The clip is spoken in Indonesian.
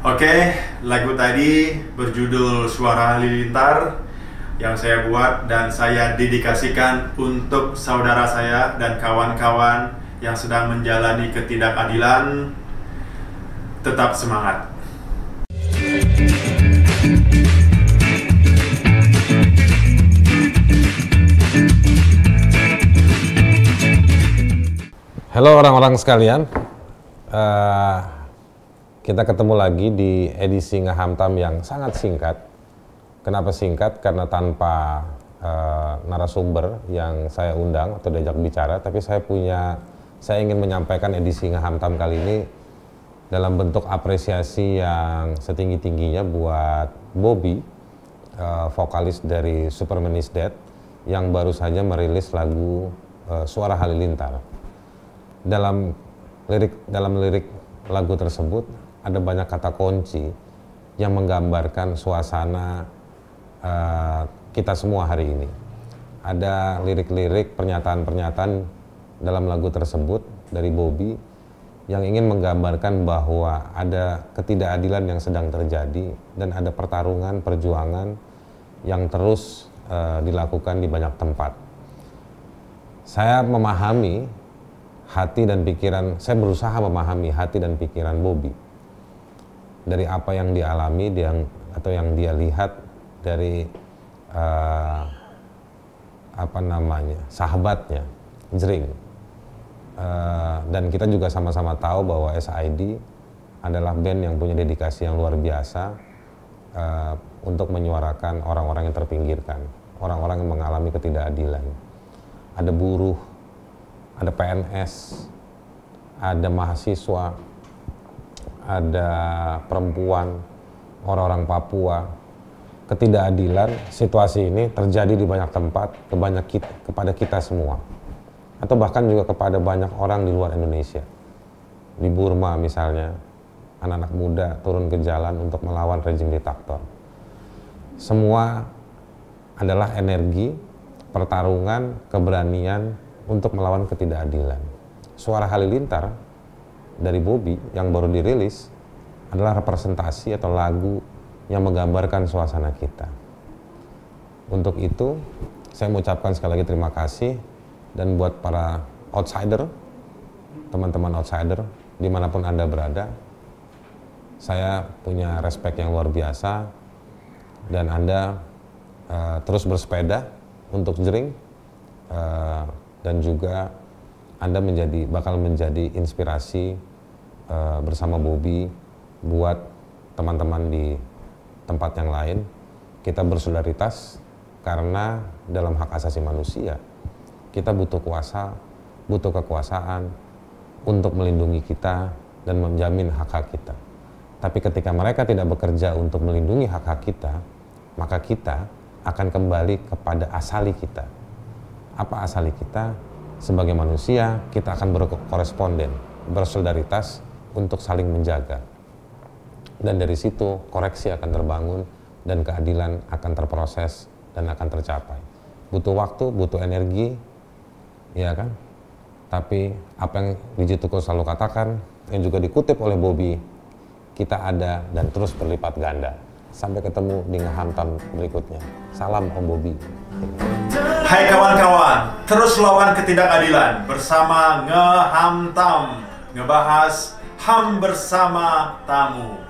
Oke, lagu tadi berjudul Suara Halilintar yang saya buat dan saya dedikasikan untuk saudara saya dan kawan-kawan yang sedang menjalani ketidakadilan. Tetap semangat. Halo orang-orang sekalian, uh, kita ketemu lagi di edisi Ngahamtam yang sangat singkat. Kenapa singkat? Karena tanpa uh, narasumber yang saya undang atau diajak bicara, tapi saya punya, saya ingin menyampaikan edisi Ngahamtam kali ini dalam bentuk apresiasi yang setinggi-tingginya buat Bobby, uh, vokalis dari Superman is Dead, yang baru saja merilis lagu uh, Suara Halilintar dalam lirik dalam lirik lagu tersebut ada banyak kata kunci yang menggambarkan suasana uh, kita semua hari ini. Ada lirik-lirik pernyataan-pernyataan dalam lagu tersebut dari Bobby yang ingin menggambarkan bahwa ada ketidakadilan yang sedang terjadi dan ada pertarungan perjuangan yang terus uh, dilakukan di banyak tempat. Saya memahami hati dan pikiran saya berusaha memahami hati dan pikiran Bobby dari apa yang dialami dia atau yang dia lihat dari uh, apa namanya sahabatnya Jering uh, dan kita juga sama-sama tahu bahwa SID adalah band yang punya dedikasi yang luar biasa uh, untuk menyuarakan orang-orang yang terpinggirkan orang-orang yang mengalami ketidakadilan. Ada buruh ada PNS, ada mahasiswa, ada perempuan, orang-orang Papua. Ketidakadilan situasi ini terjadi di banyak tempat kebanyak kita, kepada kita semua. Atau bahkan juga kepada banyak orang di luar Indonesia. Di Burma misalnya, anak-anak muda turun ke jalan untuk melawan rezim diktator. Semua adalah energi, pertarungan, keberanian, untuk melawan ketidakadilan. Suara Halilintar dari Bobby yang baru dirilis adalah representasi atau lagu yang menggambarkan suasana kita. Untuk itu, saya mengucapkan sekali lagi terima kasih dan buat para outsider, teman-teman outsider, di mana pun Anda berada, saya punya respect yang luar biasa dan Anda uh, terus bersepeda untuk jering, uh, dan juga Anda menjadi bakal menjadi inspirasi uh, bersama Bobby buat teman-teman di tempat yang lain. Kita bersolidaritas karena dalam hak asasi manusia kita butuh kuasa, butuh kekuasaan untuk melindungi kita dan menjamin hak-hak kita. Tapi ketika mereka tidak bekerja untuk melindungi hak-hak kita, maka kita akan kembali kepada asali kita, apa asali kita sebagai manusia kita akan berkoresponden bersolidaritas untuk saling menjaga. Dan dari situ koreksi akan terbangun dan keadilan akan terproses dan akan tercapai. Butuh waktu butuh energi ya kan? Tapi apa yang Dijituko selalu katakan yang juga dikutip oleh Bobby kita ada dan terus berlipat ganda. Sampai ketemu di ngehantam berikutnya. Salam Om Bobby. Hai kawan-kawan, terus lawan ketidakadilan bersama Ngehamtam, ngebahas HAM bersama tamu.